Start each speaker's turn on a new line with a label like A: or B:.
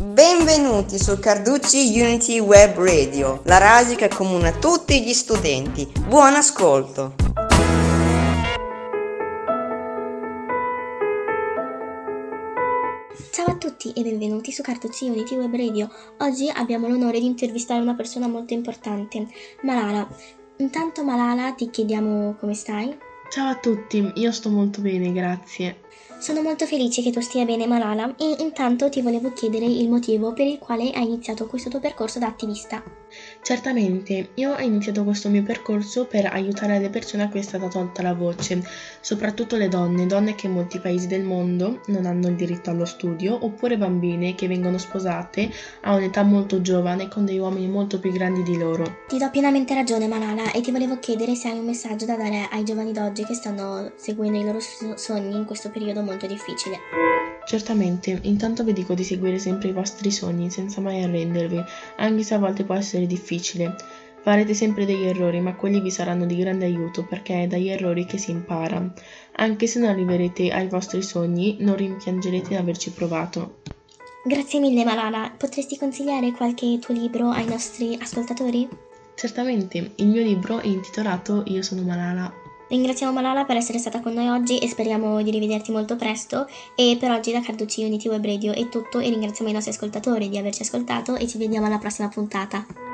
A: Benvenuti su Carducci Unity Web Radio, la radio che accomuna tutti gli studenti. Buon ascolto!
B: Ciao a tutti e benvenuti su Carducci Unity Web Radio. Oggi abbiamo l'onore di intervistare una persona molto importante, Malala. Intanto Malala ti chiediamo come stai?
C: Ciao a tutti, io sto molto bene, grazie.
B: Sono molto felice che tu stia bene Malala e intanto ti volevo chiedere il motivo per il quale hai iniziato questo tuo percorso da attivista.
C: Certamente, io ho iniziato questo mio percorso per aiutare le persone a cui è stata tolta la voce, soprattutto le donne, donne che in molti paesi del mondo non hanno il diritto allo studio, oppure bambine che vengono sposate a un'età molto giovane con degli uomini molto più grandi di loro.
B: Ti do pienamente ragione Malala e ti volevo chiedere se hai un messaggio da dare ai giovani d'oggi che stanno seguendo i loro sogni in questo periodo molto difficile.
C: Certamente, intanto vi dico di seguire sempre i vostri sogni senza mai arrendervi, anche se a volte può essere difficile. Farete sempre degli errori, ma quelli vi saranno di grande aiuto perché è dagli errori che si impara. Anche se non arriverete ai vostri sogni, non rimpiangerete di averci provato.
B: Grazie mille Malala, potresti consigliare qualche tuo libro ai nostri ascoltatori?
C: Certamente, il mio libro è intitolato Io sono Malala.
B: Ringraziamo Malala per essere stata con noi oggi e speriamo di rivederti molto presto. E per oggi da Carducci Unity Web Radio è tutto e ringraziamo i nostri ascoltatori di averci ascoltato e ci vediamo alla prossima puntata.